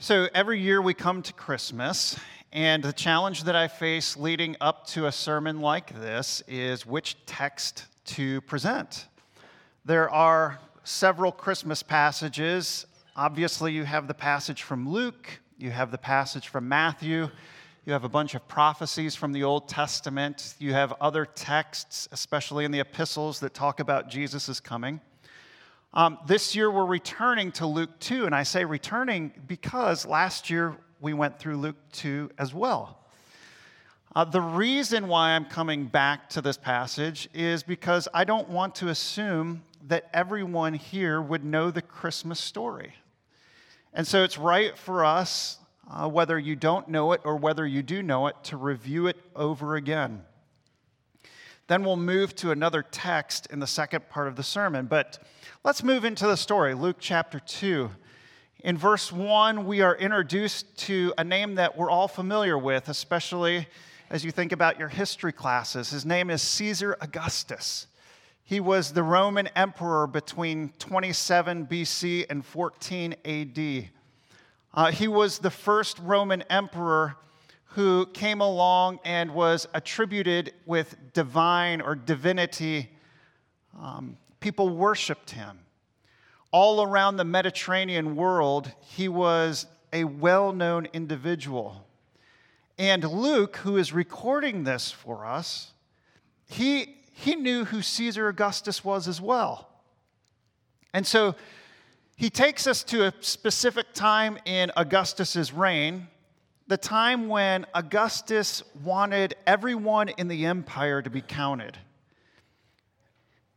So every year we come to Christmas, and the challenge that I face leading up to a sermon like this is which text to present. There are several Christmas passages. Obviously, you have the passage from Luke, you have the passage from Matthew, you have a bunch of prophecies from the Old Testament, you have other texts, especially in the epistles, that talk about Jesus' coming. Um, this year we're returning to Luke 2, and I say returning because last year we went through Luke 2 as well. Uh, the reason why I'm coming back to this passage is because I don't want to assume that everyone here would know the Christmas story. And so it's right for us, uh, whether you don't know it or whether you do know it, to review it over again. Then we'll move to another text in the second part of the sermon. But let's move into the story, Luke chapter 2. In verse 1, we are introduced to a name that we're all familiar with, especially as you think about your history classes. His name is Caesar Augustus. He was the Roman emperor between 27 BC and 14 AD. Uh, he was the first Roman emperor who came along and was attributed with divine or divinity. Um, people worshiped him. All around the Mediterranean world, he was a well known individual. And Luke, who is recording this for us, he, he knew who Caesar Augustus was as well. And so he takes us to a specific time in Augustus's reign the time when Augustus wanted everyone in the empire to be counted.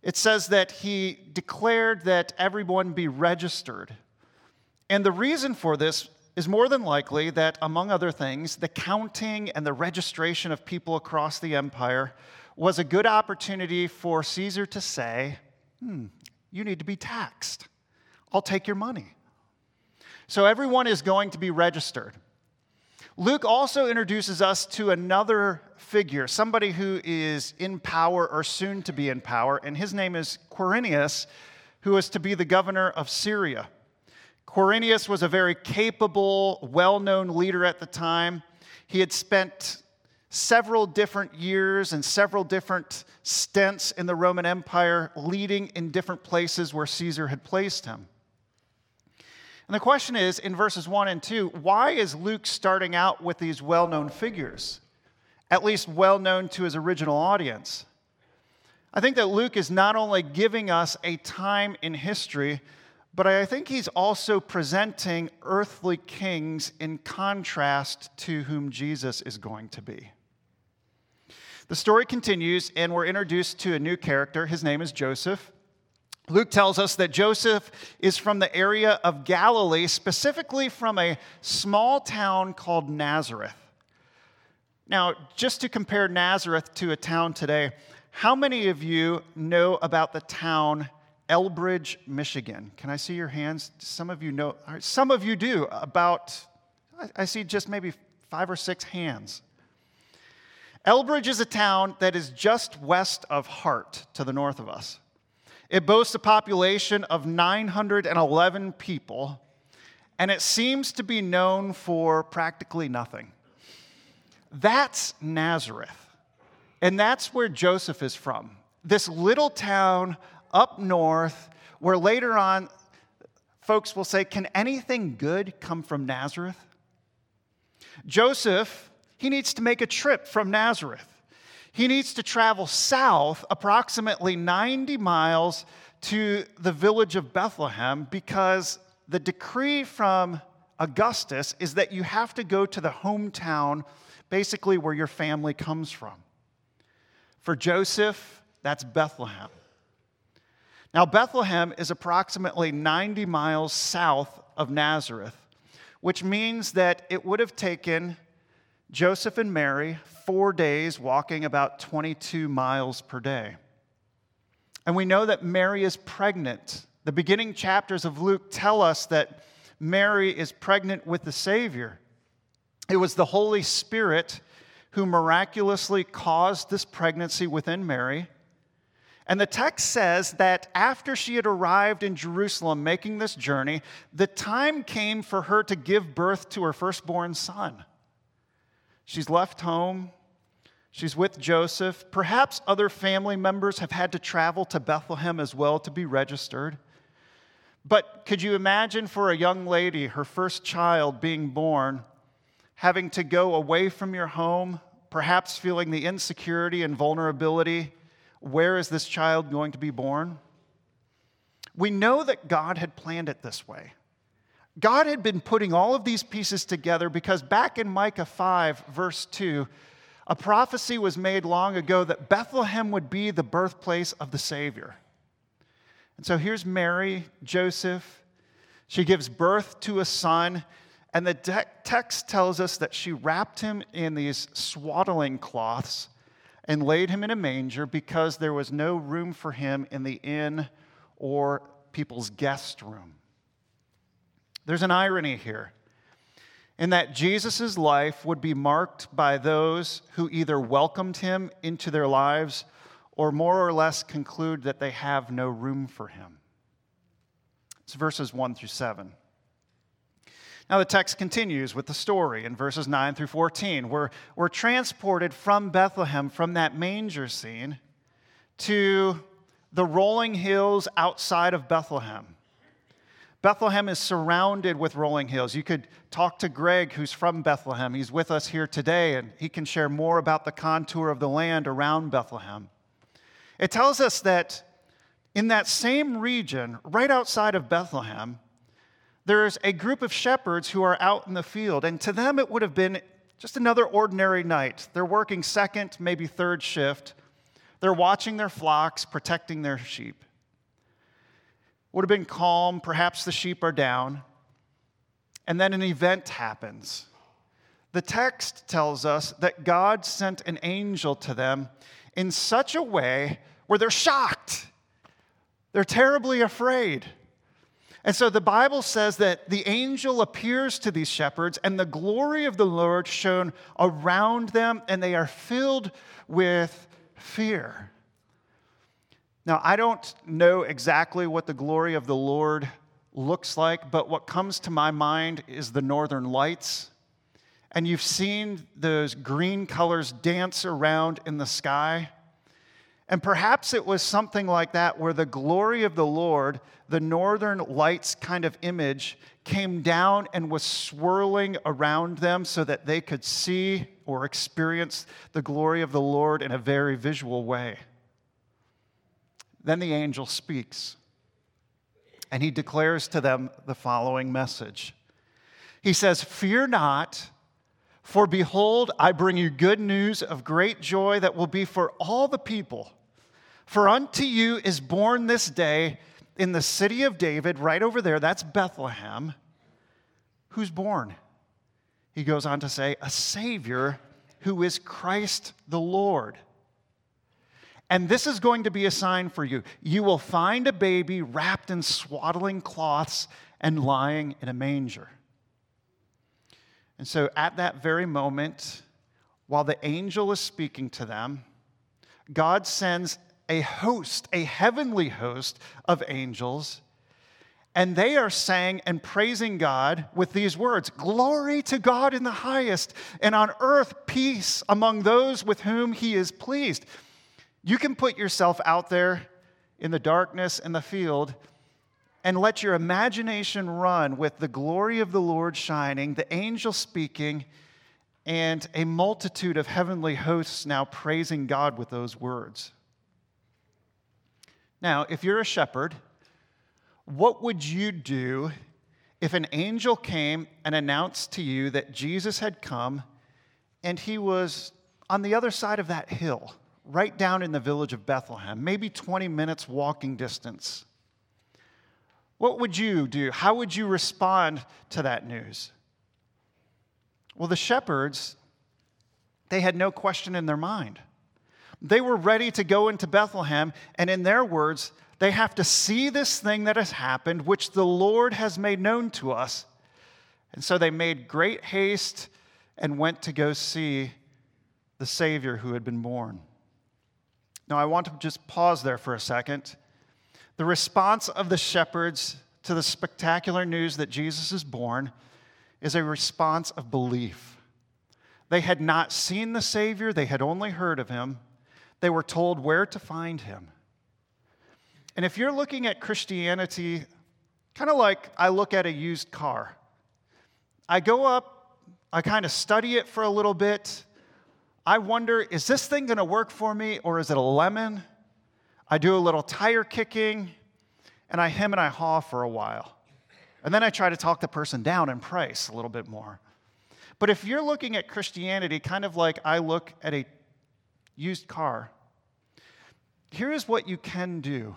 It says that he declared that everyone be registered. And the reason for this is more than likely that, among other things, the counting and the registration of people across the empire was a good opportunity for Caesar to say, hmm, you need to be taxed. I'll take your money. So everyone is going to be registered. Luke also introduces us to another figure, somebody who is in power or soon to be in power, and his name is Quirinius, who is to be the governor of Syria. Quirinius was a very capable, well known leader at the time. He had spent several different years and several different stints in the Roman Empire, leading in different places where Caesar had placed him. And the question is in verses 1 and 2 why is Luke starting out with these well known figures, at least well known to his original audience? I think that Luke is not only giving us a time in history, but I think he's also presenting earthly kings in contrast to whom Jesus is going to be. The story continues, and we're introduced to a new character. His name is Joseph. Luke tells us that Joseph is from the area of Galilee, specifically from a small town called Nazareth. Now, just to compare Nazareth to a town today, how many of you know about the town Elbridge, Michigan? Can I see your hands? Some of you know, some of you do, about, I see just maybe five or six hands. Elbridge is a town that is just west of Hart to the north of us. It boasts a population of 911 people, and it seems to be known for practically nothing. That's Nazareth. And that's where Joseph is from. This little town up north, where later on folks will say, Can anything good come from Nazareth? Joseph, he needs to make a trip from Nazareth. He needs to travel south approximately 90 miles to the village of Bethlehem because the decree from Augustus is that you have to go to the hometown, basically where your family comes from. For Joseph, that's Bethlehem. Now, Bethlehem is approximately 90 miles south of Nazareth, which means that it would have taken Joseph and Mary four days walking about 22 miles per day. And we know that Mary is pregnant. The beginning chapters of Luke tell us that Mary is pregnant with the Savior. It was the Holy Spirit who miraculously caused this pregnancy within Mary. And the text says that after she had arrived in Jerusalem making this journey, the time came for her to give birth to her firstborn son. She's left home. She's with Joseph. Perhaps other family members have had to travel to Bethlehem as well to be registered. But could you imagine for a young lady, her first child being born, having to go away from your home, perhaps feeling the insecurity and vulnerability where is this child going to be born? We know that God had planned it this way. God had been putting all of these pieces together because back in Micah 5, verse 2, a prophecy was made long ago that Bethlehem would be the birthplace of the Savior. And so here's Mary, Joseph. She gives birth to a son, and the de- text tells us that she wrapped him in these swaddling cloths and laid him in a manger because there was no room for him in the inn or people's guest room. There's an irony here in that Jesus' life would be marked by those who either welcomed him into their lives or more or less conclude that they have no room for him. It's verses 1 through 7. Now, the text continues with the story in verses 9 through 14. We're, we're transported from Bethlehem, from that manger scene, to the rolling hills outside of Bethlehem. Bethlehem is surrounded with rolling hills. You could talk to Greg, who's from Bethlehem. He's with us here today, and he can share more about the contour of the land around Bethlehem. It tells us that in that same region, right outside of Bethlehem, there's a group of shepherds who are out in the field, and to them it would have been just another ordinary night. They're working second, maybe third shift. They're watching their flocks, protecting their sheep. Would have been calm, perhaps the sheep are down. And then an event happens. The text tells us that God sent an angel to them in such a way where they're shocked. They're terribly afraid. And so the Bible says that the angel appears to these shepherds, and the glory of the Lord shone around them, and they are filled with fear. Now, I don't know exactly what the glory of the Lord looks like, but what comes to my mind is the northern lights. And you've seen those green colors dance around in the sky. And perhaps it was something like that where the glory of the Lord, the northern lights kind of image, came down and was swirling around them so that they could see or experience the glory of the Lord in a very visual way. Then the angel speaks, and he declares to them the following message He says, Fear not. For behold, I bring you good news of great joy that will be for all the people. For unto you is born this day in the city of David, right over there, that's Bethlehem, who's born. He goes on to say, a Savior who is Christ the Lord. And this is going to be a sign for you. You will find a baby wrapped in swaddling cloths and lying in a manger. And so, at that very moment, while the angel is speaking to them, God sends a host, a heavenly host of angels, and they are saying and praising God with these words Glory to God in the highest, and on earth peace among those with whom he is pleased. You can put yourself out there in the darkness and the field and let your imagination run with the glory of the Lord shining, the angel speaking, and a multitude of heavenly hosts now praising God with those words. Now, if you're a shepherd, what would you do if an angel came and announced to you that Jesus had come and he was on the other side of that hill, right down in the village of Bethlehem, maybe 20 minutes walking distance? What would you do? How would you respond to that news? Well, the shepherds, they had no question in their mind. They were ready to go into Bethlehem, and in their words, they have to see this thing that has happened, which the Lord has made known to us. And so they made great haste and went to go see the Savior who had been born. Now, I want to just pause there for a second. The response of the shepherds to the spectacular news that Jesus is born is a response of belief. They had not seen the Savior, they had only heard of him. They were told where to find him. And if you're looking at Christianity, kind of like I look at a used car, I go up, I kind of study it for a little bit. I wonder, is this thing going to work for me or is it a lemon? I do a little tire kicking and I hem and I haw for a while. And then I try to talk the person down in price a little bit more. But if you're looking at Christianity kind of like I look at a used car, here is what you can do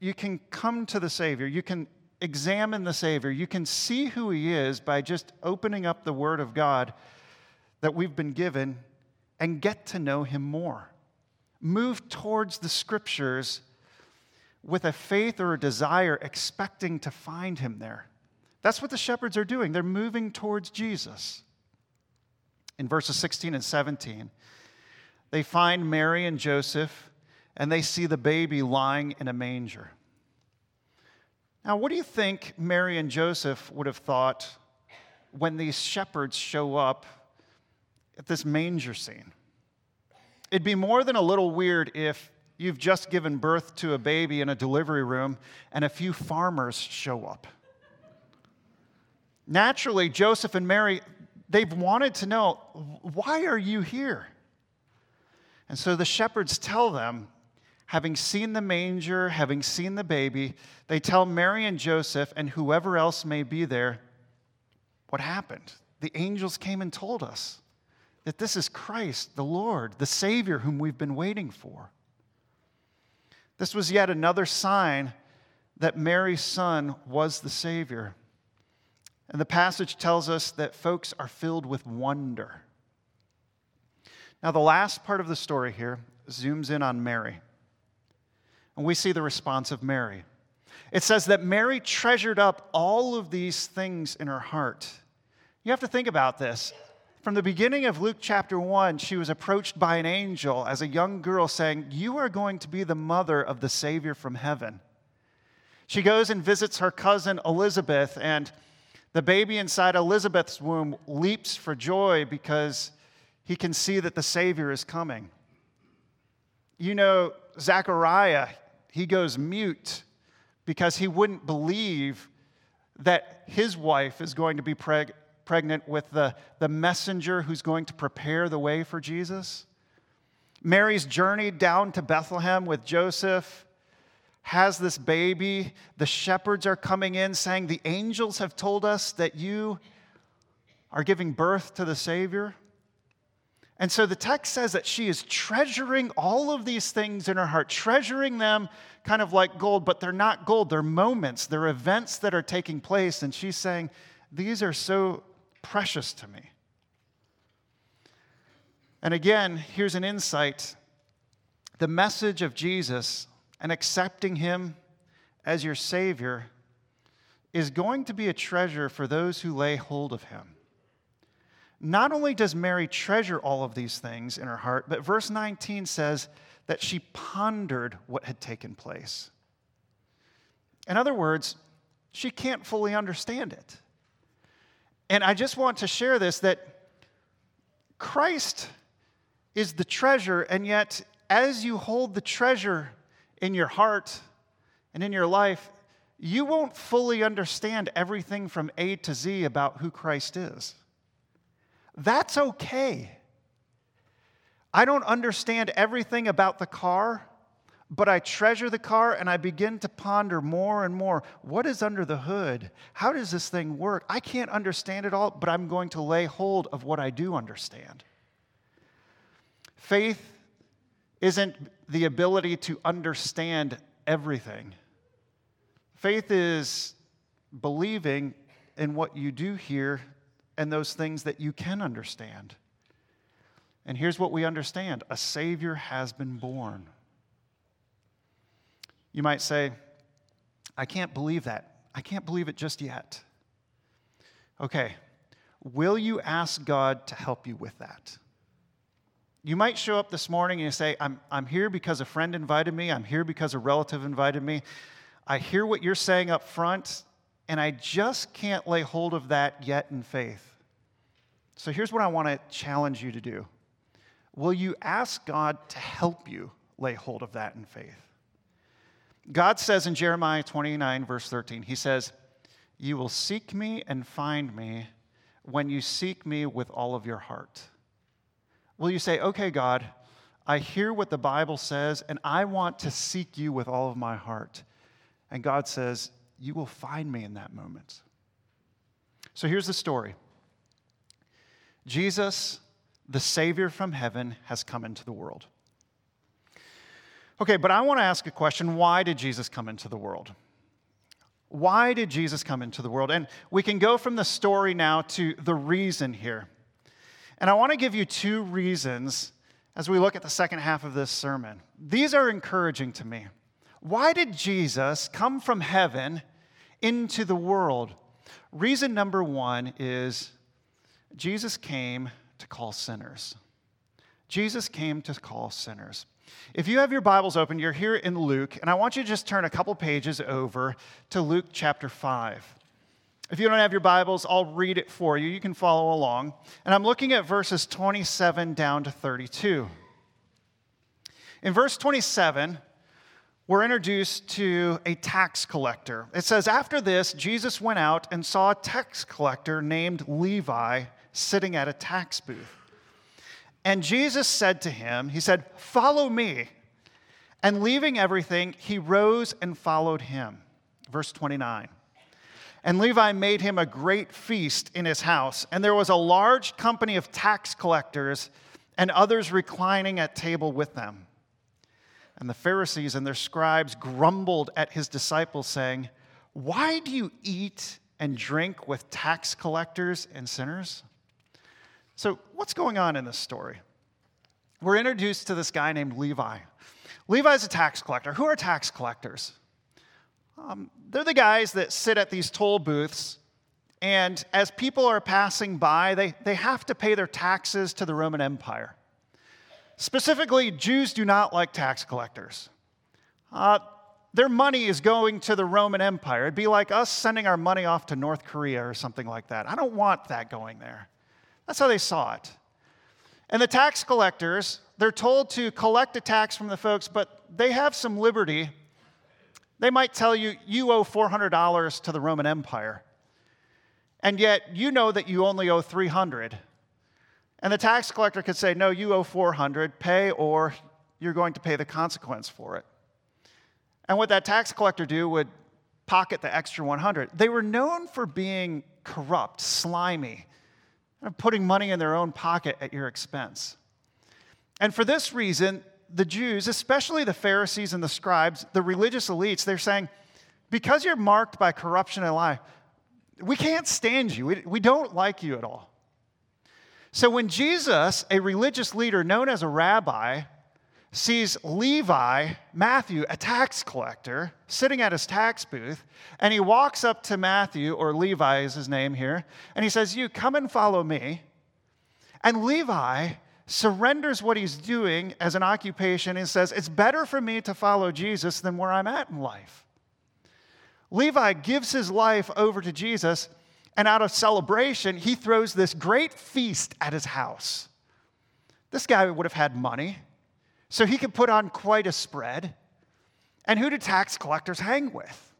you can come to the Savior, you can examine the Savior, you can see who He is by just opening up the Word of God that we've been given and get to know Him more. Move towards the Scriptures with a faith or a desire, expecting to find Him there. That's what the shepherds are doing. They're moving towards Jesus. In verses 16 and 17, they find Mary and Joseph and they see the baby lying in a manger. Now, what do you think Mary and Joseph would have thought when these shepherds show up at this manger scene? It'd be more than a little weird if you've just given birth to a baby in a delivery room and a few farmers show up. Naturally, Joseph and Mary, they've wanted to know, why are you here? And so the shepherds tell them, having seen the manger, having seen the baby, they tell Mary and Joseph and whoever else may be there what happened. The angels came and told us that this is Christ, the Lord, the Savior whom we've been waiting for. This was yet another sign that Mary's son was the Savior. And the passage tells us that folks are filled with wonder. Now, the last part of the story here zooms in on Mary. And we see the response of Mary. It says that Mary treasured up all of these things in her heart. You have to think about this. From the beginning of Luke chapter 1, she was approached by an angel as a young girl saying, You are going to be the mother of the Savior from heaven. She goes and visits her cousin Elizabeth, and the baby inside Elizabeth's womb leaps for joy because he can see that the Savior is coming. You know, Zechariah, he goes mute because he wouldn't believe that his wife is going to be preg- pregnant with the, the messenger who's going to prepare the way for Jesus. Mary's journey down to Bethlehem with Joseph has this baby. The shepherds are coming in saying, The angels have told us that you are giving birth to the Savior. And so the text says that she is treasuring all of these things in her heart, treasuring them kind of like gold, but they're not gold. They're moments, they're events that are taking place. And she's saying, These are so precious to me. And again, here's an insight the message of Jesus and accepting Him as your Savior is going to be a treasure for those who lay hold of Him. Not only does Mary treasure all of these things in her heart, but verse 19 says that she pondered what had taken place. In other words, she can't fully understand it. And I just want to share this that Christ is the treasure, and yet, as you hold the treasure in your heart and in your life, you won't fully understand everything from A to Z about who Christ is. That's okay. I don't understand everything about the car, but I treasure the car and I begin to ponder more and more what is under the hood? How does this thing work? I can't understand it all, but I'm going to lay hold of what I do understand. Faith isn't the ability to understand everything, faith is believing in what you do hear and those things that you can understand. And here's what we understand a Savior has been born. You might say, I can't believe that. I can't believe it just yet. Okay, will you ask God to help you with that? You might show up this morning and you say, I'm, I'm here because a friend invited me, I'm here because a relative invited me. I hear what you're saying up front, and I just can't lay hold of that yet in faith. So here's what I want to challenge you to do Will you ask God to help you lay hold of that in faith? God says in Jeremiah 29, verse 13, He says, You will seek me and find me when you seek me with all of your heart. Will you say, Okay, God, I hear what the Bible says, and I want to seek you with all of my heart? And God says, You will find me in that moment. So here's the story Jesus, the Savior from heaven, has come into the world. Okay, but I want to ask a question why did Jesus come into the world? Why did Jesus come into the world? And we can go from the story now to the reason here. And I want to give you two reasons as we look at the second half of this sermon. These are encouraging to me. Why did Jesus come from heaven into the world? Reason number one is Jesus came to call sinners. Jesus came to call sinners. If you have your Bibles open, you're here in Luke, and I want you to just turn a couple pages over to Luke chapter 5. If you don't have your Bibles, I'll read it for you. You can follow along. And I'm looking at verses 27 down to 32. In verse 27, we're introduced to a tax collector. It says, After this, Jesus went out and saw a tax collector named Levi sitting at a tax booth. And Jesus said to him, He said, Follow me. And leaving everything, he rose and followed him. Verse 29. And Levi made him a great feast in his house, and there was a large company of tax collectors and others reclining at table with them. And the Pharisees and their scribes grumbled at his disciples, saying, Why do you eat and drink with tax collectors and sinners? So, what's going on in this story? We're introduced to this guy named Levi. Levi is a tax collector. Who are tax collectors? Um, they're the guys that sit at these toll booths, and as people are passing by, they, they have to pay their taxes to the Roman Empire. Specifically, Jews do not like tax collectors. Uh, their money is going to the Roman Empire. It'd be like us sending our money off to North Korea or something like that. I don't want that going there. That's how they saw it. And the tax collectors, they're told to collect a tax from the folks, but they have some liberty. They might tell you, you owe $400 to the Roman Empire. And yet you know that you only owe 300. And the tax collector could say, no, you owe 400, pay or you're going to pay the consequence for it. And what that tax collector do would pocket the extra 100. They were known for being corrupt, slimy, putting money in their own pocket at your expense. And for this reason, the Jews, especially the Pharisees and the scribes, the religious elites, they're saying, because you're marked by corruption and lie, we can't stand you. We, we don't like you at all. So when Jesus, a religious leader known as a rabbi, sees Levi, Matthew, a tax collector, sitting at his tax booth, and he walks up to Matthew, or Levi is his name here, and he says, You come and follow me. And Levi surrenders what he's doing as an occupation and says, It's better for me to follow Jesus than where I'm at in life. Levi gives his life over to Jesus, and out of celebration, he throws this great feast at his house. This guy would have had money. So he could put on quite a spread. And who do tax collectors hang with?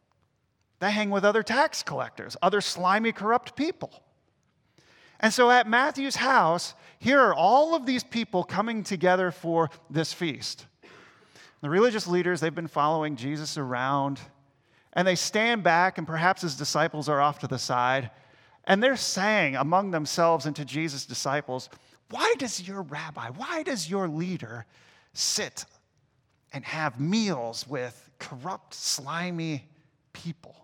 They hang with other tax collectors, other slimy, corrupt people. And so at Matthew's house, here are all of these people coming together for this feast. The religious leaders, they've been following Jesus around, and they stand back, and perhaps his disciples are off to the side, and they're saying among themselves and to Jesus' disciples, Why does your rabbi, why does your leader sit and have meals with corrupt, slimy people?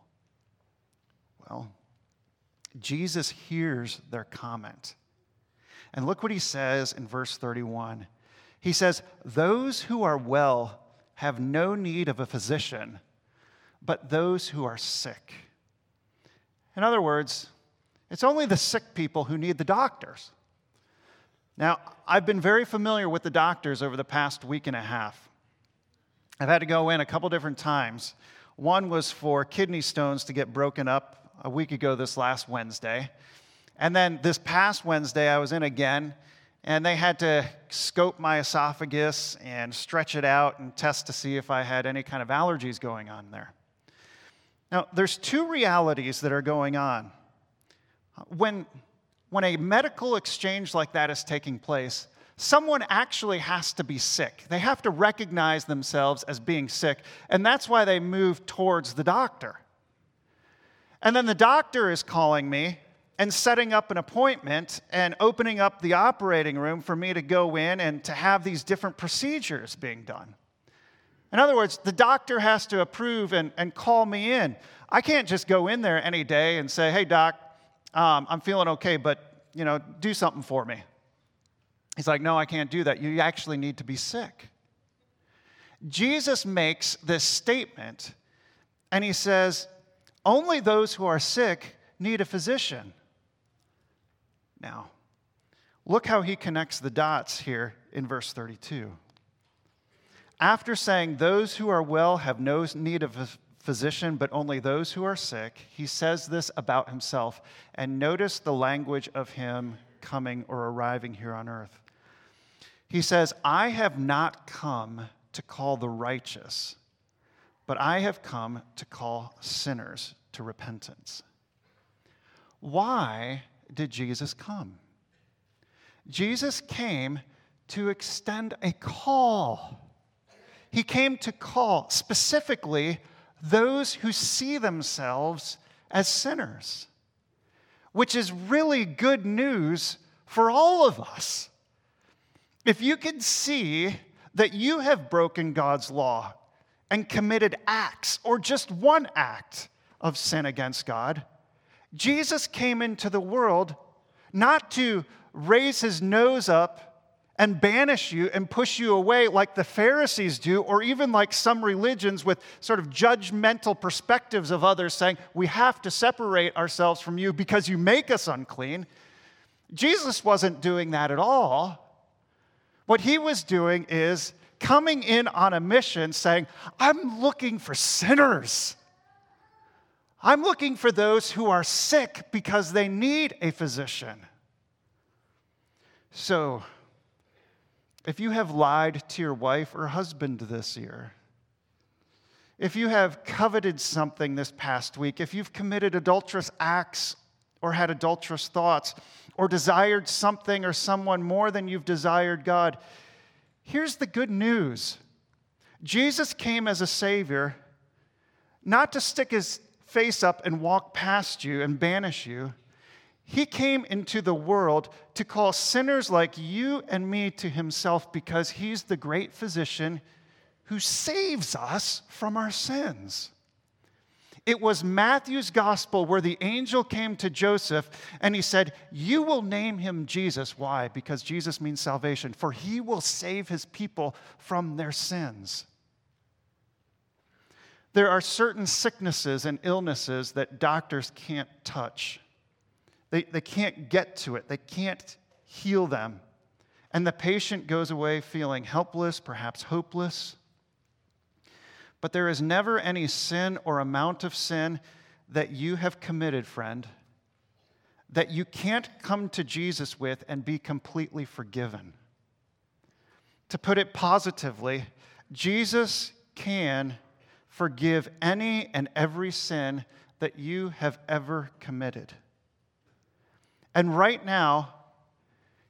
Well, Jesus hears their comment. And look what he says in verse 31. He says, Those who are well have no need of a physician, but those who are sick. In other words, it's only the sick people who need the doctors. Now, I've been very familiar with the doctors over the past week and a half. I've had to go in a couple different times. One was for kidney stones to get broken up a week ago this last Wednesday. And then this past Wednesday, I was in again, and they had to scope my esophagus and stretch it out and test to see if I had any kind of allergies going on there. Now, there's two realities that are going on. When, when a medical exchange like that is taking place, someone actually has to be sick. They have to recognize themselves as being sick, and that's why they move towards the doctor. And then the doctor is calling me and setting up an appointment and opening up the operating room for me to go in and to have these different procedures being done. In other words, the doctor has to approve and, and call me in. I can't just go in there any day and say, hey, doc, um, I'm feeling okay, but, you know, do something for me. He's like, no, I can't do that. You actually need to be sick. Jesus makes this statement, and he says, only those who are sick need a physician. Now, look how he connects the dots here in verse 32. After saying, Those who are well have no need of a physician, but only those who are sick, he says this about himself. And notice the language of him coming or arriving here on earth. He says, I have not come to call the righteous, but I have come to call sinners to repentance. Why did Jesus come? Jesus came to extend a call. He came to call specifically those who see themselves as sinners, which is really good news for all of us. If you can see that you have broken God's law and committed acts or just one act of sin against God, Jesus came into the world not to raise his nose up and banish you and push you away like the Pharisees do, or even like some religions with sort of judgmental perspectives of others saying, we have to separate ourselves from you because you make us unclean. Jesus wasn't doing that at all. What he was doing is coming in on a mission saying, I'm looking for sinners. I'm looking for those who are sick because they need a physician. So, if you have lied to your wife or husband this year, if you have coveted something this past week, if you've committed adulterous acts or had adulterous thoughts, or desired something or someone more than you've desired God, here's the good news Jesus came as a Savior not to stick his face up and walk past you and banish you. He came into the world to call sinners like you and me to himself because he's the great physician who saves us from our sins. It was Matthew's gospel where the angel came to Joseph and he said, You will name him Jesus. Why? Because Jesus means salvation, for he will save his people from their sins. There are certain sicknesses and illnesses that doctors can't touch. They, they can't get to it, they can't heal them. And the patient goes away feeling helpless, perhaps hopeless. But there is never any sin or amount of sin that you have committed, friend, that you can't come to Jesus with and be completely forgiven. To put it positively, Jesus can forgive any and every sin that you have ever committed. And right now,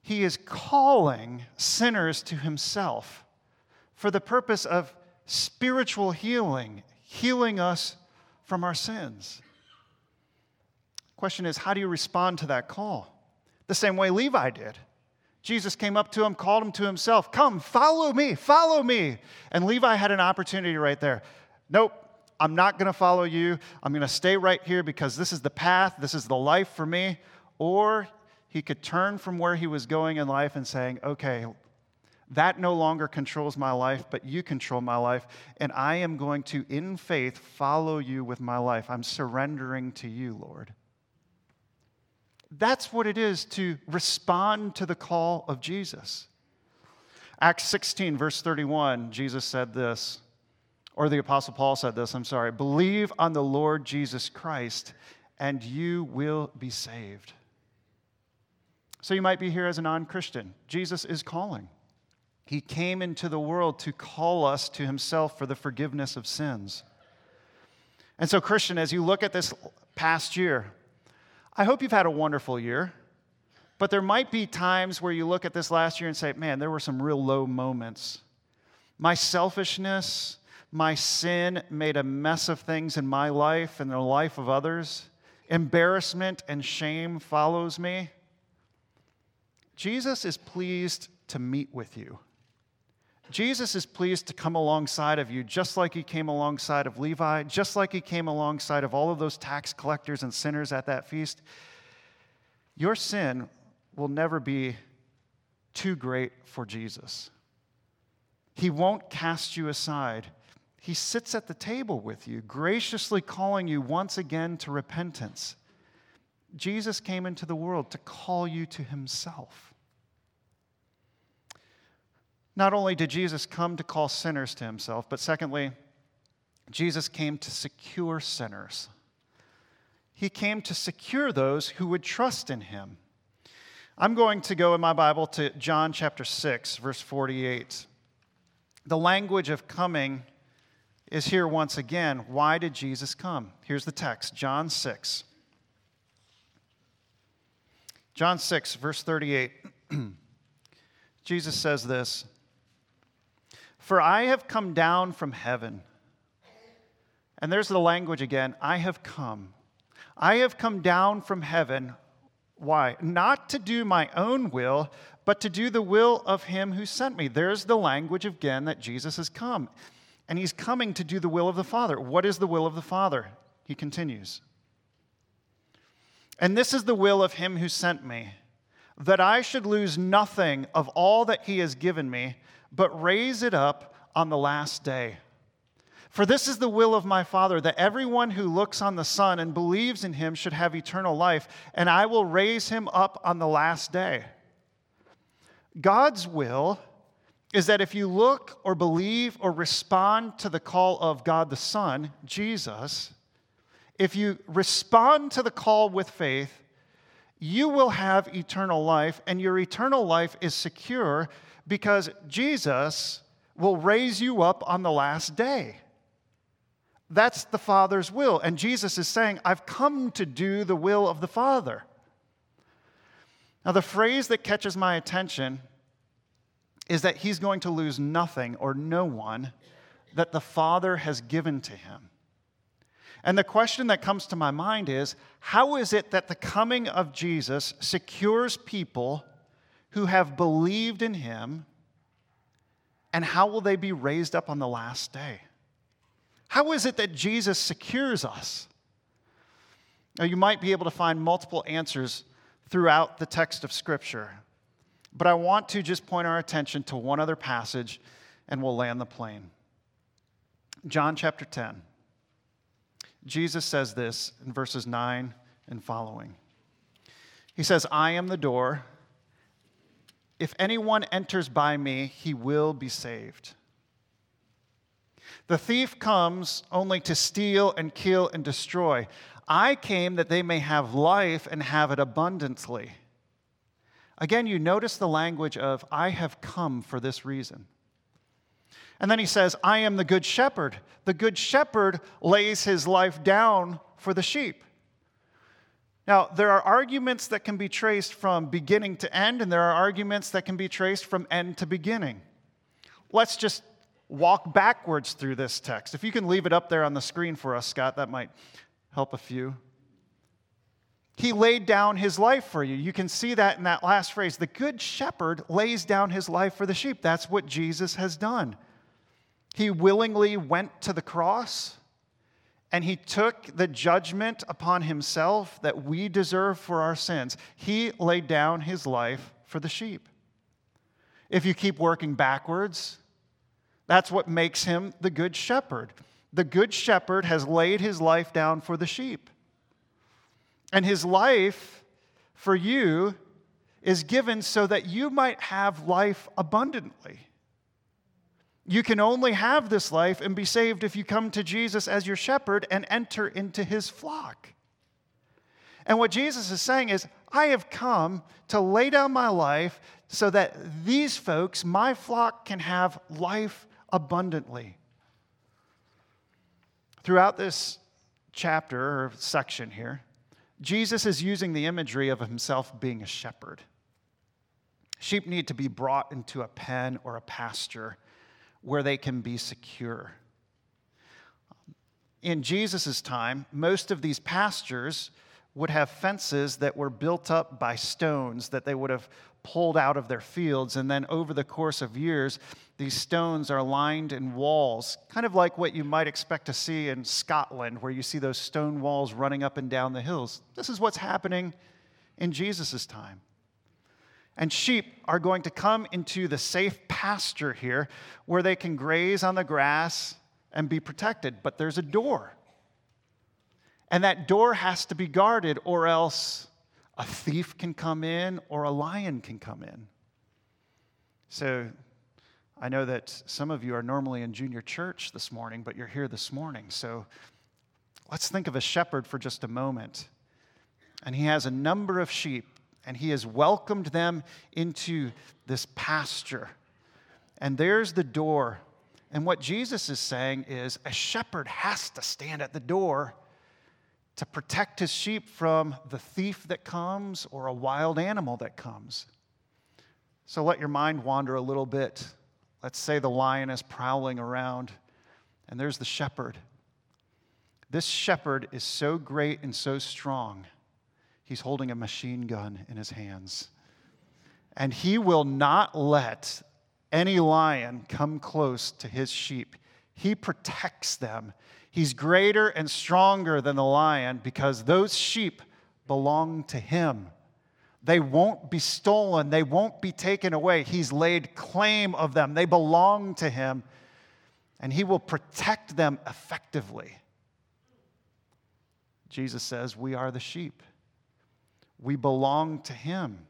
he is calling sinners to himself for the purpose of spiritual healing, healing us from our sins. Question is, how do you respond to that call? The same way Levi did. Jesus came up to him, called him to himself, Come, follow me, follow me. And Levi had an opportunity right there. Nope, I'm not going to follow you. I'm going to stay right here because this is the path, this is the life for me. Or he could turn from where he was going in life and saying, Okay, that no longer controls my life, but you control my life. And I am going to, in faith, follow you with my life. I'm surrendering to you, Lord. That's what it is to respond to the call of Jesus. Acts 16, verse 31, Jesus said this, or the Apostle Paul said this, I'm sorry, believe on the Lord Jesus Christ, and you will be saved. So you might be here as a non Christian. Jesus is calling. He came into the world to call us to himself for the forgiveness of sins. And so, Christian, as you look at this past year, I hope you've had a wonderful year. But there might be times where you look at this last year and say, man, there were some real low moments. My selfishness, my sin made a mess of things in my life and the life of others. Embarrassment and shame follows me. Jesus is pleased to meet with you. Jesus is pleased to come alongside of you, just like he came alongside of Levi, just like he came alongside of all of those tax collectors and sinners at that feast. Your sin will never be too great for Jesus. He won't cast you aside. He sits at the table with you, graciously calling you once again to repentance. Jesus came into the world to call you to himself. Not only did Jesus come to call sinners to himself, but secondly, Jesus came to secure sinners. He came to secure those who would trust in him. I'm going to go in my Bible to John chapter 6, verse 48. The language of coming is here once again. Why did Jesus come? Here's the text John 6. John 6, verse 38. Jesus says this For I have come down from heaven. And there's the language again I have come. I have come down from heaven why? Not to do my own will, but to do the will of him who sent me. There's the language again that Jesus has come. And he's coming to do the will of the Father. What is the will of the Father? He continues. And this is the will of him who sent me, that I should lose nothing of all that he has given me, but raise it up on the last day. For this is the will of my Father, that everyone who looks on the Son and believes in him should have eternal life, and I will raise him up on the last day. God's will is that if you look or believe or respond to the call of God the Son, Jesus, if you respond to the call with faith, you will have eternal life, and your eternal life is secure because Jesus will raise you up on the last day. That's the Father's will. And Jesus is saying, I've come to do the will of the Father. Now, the phrase that catches my attention is that he's going to lose nothing or no one that the Father has given to him. And the question that comes to my mind is how is it that the coming of Jesus secures people who have believed in him, and how will they be raised up on the last day? How is it that Jesus secures us? Now, you might be able to find multiple answers throughout the text of Scripture, but I want to just point our attention to one other passage and we'll land the plane. John chapter 10. Jesus says this in verses 9 and following. He says, I am the door. If anyone enters by me, he will be saved. The thief comes only to steal and kill and destroy. I came that they may have life and have it abundantly. Again, you notice the language of, I have come for this reason. And then he says, I am the good shepherd. The good shepherd lays his life down for the sheep. Now, there are arguments that can be traced from beginning to end, and there are arguments that can be traced from end to beginning. Let's just walk backwards through this text. If you can leave it up there on the screen for us, Scott, that might help a few. He laid down his life for you. You can see that in that last phrase. The good shepherd lays down his life for the sheep. That's what Jesus has done. He willingly went to the cross and he took the judgment upon himself that we deserve for our sins. He laid down his life for the sheep. If you keep working backwards, that's what makes him the good shepherd. The good shepherd has laid his life down for the sheep. And his life for you is given so that you might have life abundantly. You can only have this life and be saved if you come to Jesus as your shepherd and enter into his flock. And what Jesus is saying is, I have come to lay down my life so that these folks, my flock, can have life abundantly. Throughout this chapter or section here, Jesus is using the imagery of himself being a shepherd. Sheep need to be brought into a pen or a pasture where they can be secure. In Jesus' time, most of these pastures would have fences that were built up by stones that they would have pulled out of their fields. And then over the course of years, these stones are lined in walls, kind of like what you might expect to see in Scotland, where you see those stone walls running up and down the hills. This is what's happening in Jesus' time. And sheep are going to come into the safe pasture here where they can graze on the grass and be protected. But there's a door. And that door has to be guarded, or else a thief can come in or a lion can come in. So I know that some of you are normally in junior church this morning, but you're here this morning. So let's think of a shepherd for just a moment. And he has a number of sheep and he has welcomed them into this pasture. And there's the door. And what Jesus is saying is a shepherd has to stand at the door to protect his sheep from the thief that comes or a wild animal that comes. So let your mind wander a little bit. Let's say the lion is prowling around, and there's the shepherd. This shepherd is so great and so strong he's holding a machine gun in his hands. And he will not let any lion come close to his sheep. He protects them. He's greater and stronger than the lion because those sheep belong to him. They won't be stolen, they won't be taken away. He's laid claim of them, they belong to him, and he will protect them effectively. Jesus says, We are the sheep. We belong to Him.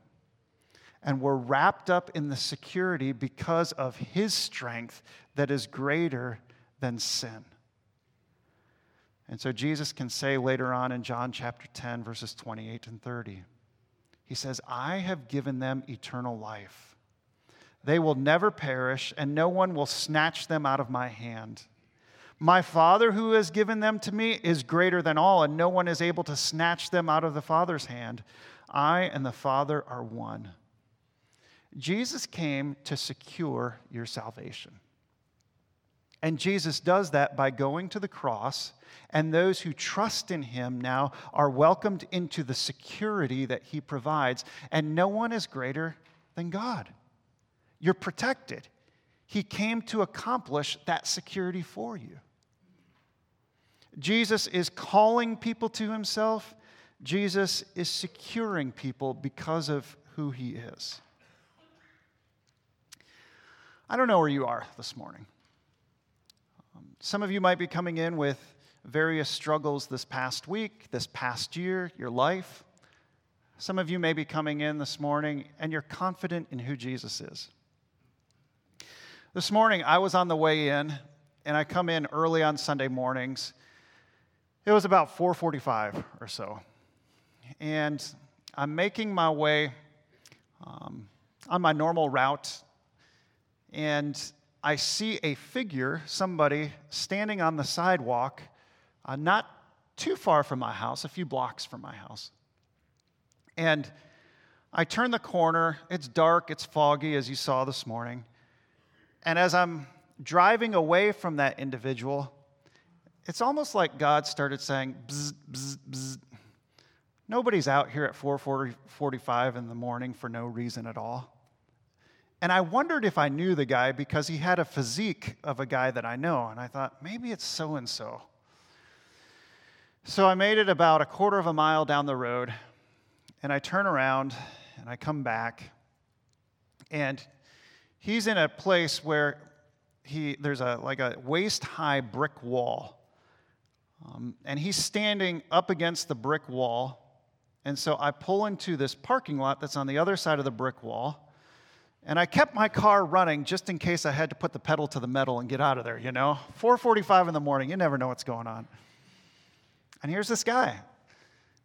And we're wrapped up in the security because of His strength that is greater than sin. And so Jesus can say later on in John chapter 10, verses 28 and 30, He says, I have given them eternal life. They will never perish, and no one will snatch them out of my hand. My Father who has given them to me is greater than all, and no one is able to snatch them out of the Father's hand. I and the Father are one. Jesus came to secure your salvation. And Jesus does that by going to the cross, and those who trust in him now are welcomed into the security that he provides. And no one is greater than God. You're protected. He came to accomplish that security for you. Jesus is calling people to himself. Jesus is securing people because of who he is. I don't know where you are this morning. Um, some of you might be coming in with various struggles this past week, this past year, your life. Some of you may be coming in this morning and you're confident in who Jesus is. This morning, I was on the way in, and I come in early on Sunday mornings it was about 4:45 or so, and I'm making my way um, on my normal route, and I see a figure, somebody standing on the sidewalk, uh, not too far from my house, a few blocks from my house. And I turn the corner. It's dark, it's foggy, as you saw this morning. And as I'm driving away from that individual, it's almost like God started saying, bzz, bzz, bzz. Nobody's out here at 4:45 in the morning for no reason at all. And I wondered if I knew the guy because he had a physique of a guy that I know. And I thought, maybe it's so and so. So I made it about a quarter of a mile down the road, and I turn around and I come back. And he's in a place where he, there's a, like a waist high brick wall. Um, and he's standing up against the brick wall, And so I pull into this parking lot that's on the other side of the brick wall. And I kept my car running just in case I had to put the pedal to the metal and get out of there, you know? 4:45 in the morning, you never know what's going on. And here's this guy.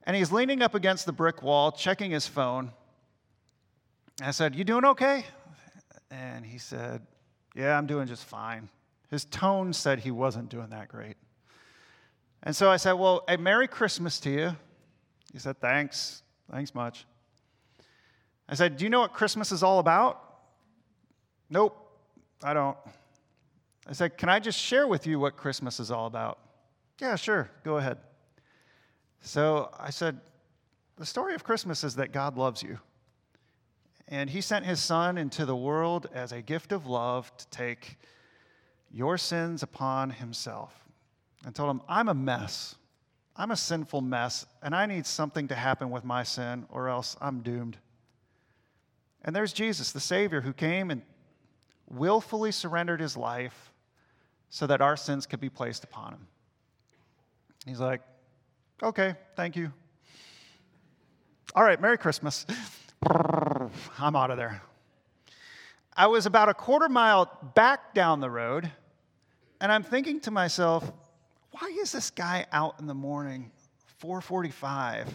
And he's leaning up against the brick wall, checking his phone. I said, "You doing okay?" And he said, "Yeah, I'm doing just fine." His tone said he wasn't doing that great. And so I said, Well, a Merry Christmas to you. He said, Thanks. Thanks much. I said, Do you know what Christmas is all about? Nope, I don't. I said, Can I just share with you what Christmas is all about? Yeah, sure, go ahead. So I said, The story of Christmas is that God loves you. And He sent His Son into the world as a gift of love to take your sins upon Himself and told him, I'm a mess. I'm a sinful mess, and I need something to happen with my sin, or else I'm doomed. And there's Jesus, the Savior, who came and willfully surrendered his life so that our sins could be placed upon him. He's like, okay, thank you. All right, Merry Christmas. I'm out of there. I was about a quarter mile back down the road, and I'm thinking to myself, why is this guy out in the morning, 445?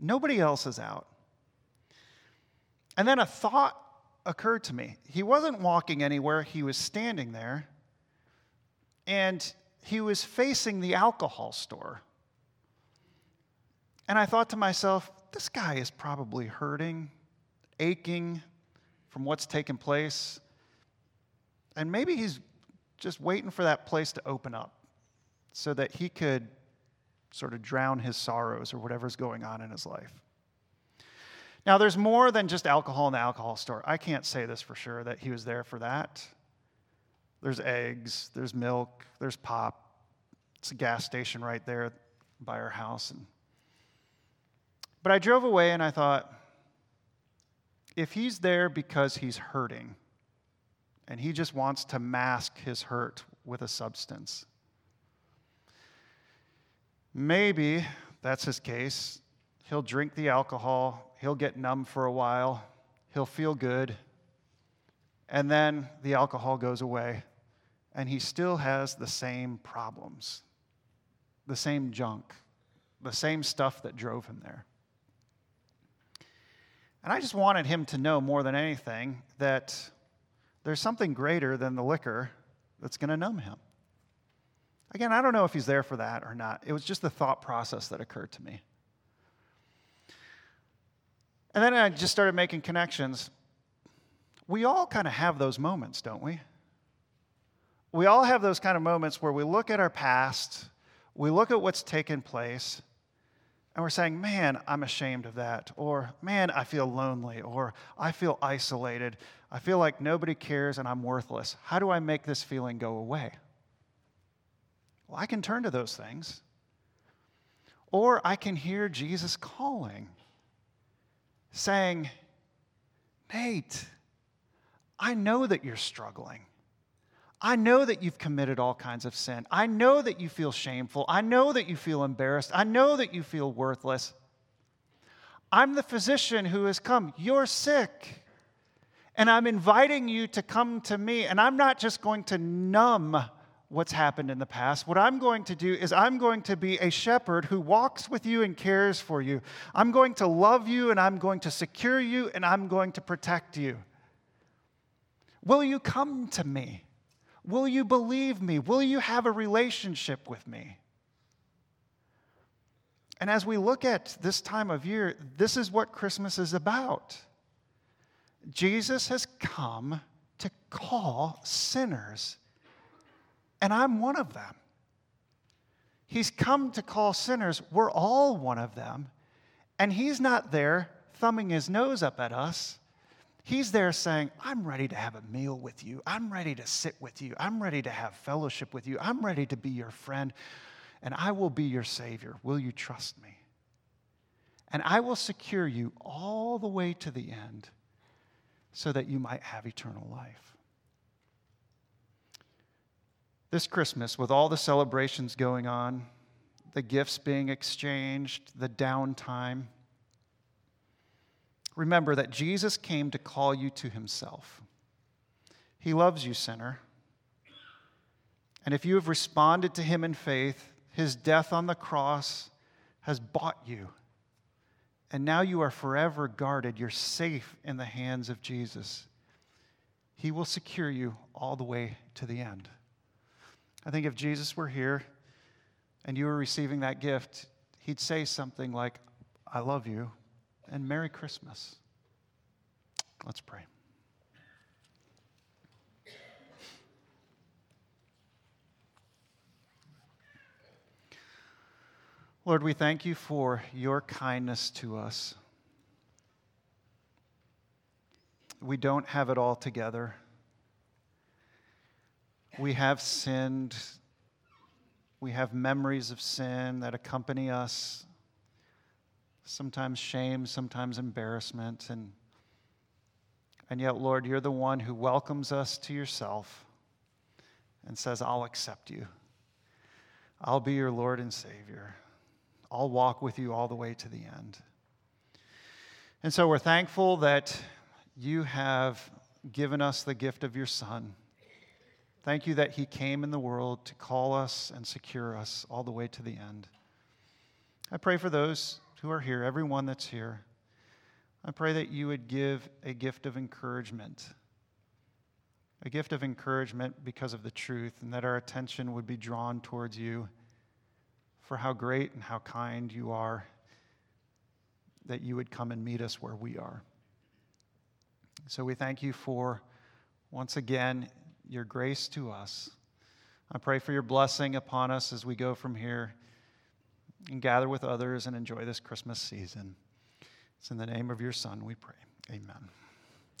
Nobody else is out. And then a thought occurred to me. He wasn't walking anywhere, he was standing there, and he was facing the alcohol store. And I thought to myself, this guy is probably hurting, aching from what's taken place. And maybe he's just waiting for that place to open up so that he could sort of drown his sorrows or whatever's going on in his life. Now, there's more than just alcohol in the alcohol store. I can't say this for sure that he was there for that. There's eggs, there's milk, there's pop. It's a gas station right there by our house. And, but I drove away and I thought, if he's there because he's hurting and he just wants to mask his hurt with a substance, Maybe that's his case. He'll drink the alcohol, he'll get numb for a while, he'll feel good, and then the alcohol goes away, and he still has the same problems, the same junk, the same stuff that drove him there. And I just wanted him to know more than anything that there's something greater than the liquor that's going to numb him. Again, I don't know if he's there for that or not. It was just the thought process that occurred to me. And then I just started making connections. We all kind of have those moments, don't we? We all have those kind of moments where we look at our past, we look at what's taken place, and we're saying, man, I'm ashamed of that. Or, man, I feel lonely. Or, I feel isolated. I feel like nobody cares and I'm worthless. How do I make this feeling go away? Well, I can turn to those things. Or I can hear Jesus calling, saying, Nate, I know that you're struggling. I know that you've committed all kinds of sin. I know that you feel shameful. I know that you feel embarrassed. I know that you feel worthless. I'm the physician who has come. You're sick. And I'm inviting you to come to me. And I'm not just going to numb what's happened in the past. What I'm going to do is I'm going to be a shepherd who walks with you and cares for you. I'm going to love you and I'm going to secure you and I'm going to protect you. Will you come to me? Will you believe me? Will you have a relationship with me? And as we look at this time of year, this is what Christmas is about. Jesus has come to call sinners and I'm one of them. He's come to call sinners. We're all one of them. And He's not there thumbing His nose up at us. He's there saying, I'm ready to have a meal with you. I'm ready to sit with you. I'm ready to have fellowship with you. I'm ready to be your friend, and I will be your Savior. Will you trust me? And I will secure you all the way to the end so that you might have eternal life. This Christmas, with all the celebrations going on, the gifts being exchanged, the downtime, remember that Jesus came to call you to himself. He loves you, sinner. And if you have responded to him in faith, his death on the cross has bought you. And now you are forever guarded. You're safe in the hands of Jesus. He will secure you all the way to the end. I think if Jesus were here and you were receiving that gift, he'd say something like, I love you and Merry Christmas. Let's pray. Lord, we thank you for your kindness to us. We don't have it all together. We have sinned. We have memories of sin that accompany us, sometimes shame, sometimes embarrassment. And, and yet, Lord, you're the one who welcomes us to yourself and says, I'll accept you. I'll be your Lord and Savior. I'll walk with you all the way to the end. And so we're thankful that you have given us the gift of your Son. Thank you that he came in the world to call us and secure us all the way to the end. I pray for those who are here, everyone that's here. I pray that you would give a gift of encouragement, a gift of encouragement because of the truth, and that our attention would be drawn towards you for how great and how kind you are, that you would come and meet us where we are. So we thank you for, once again, your grace to us. I pray for your blessing upon us as we go from here and gather with others and enjoy this Christmas season. It's in the name of your Son we pray. Amen.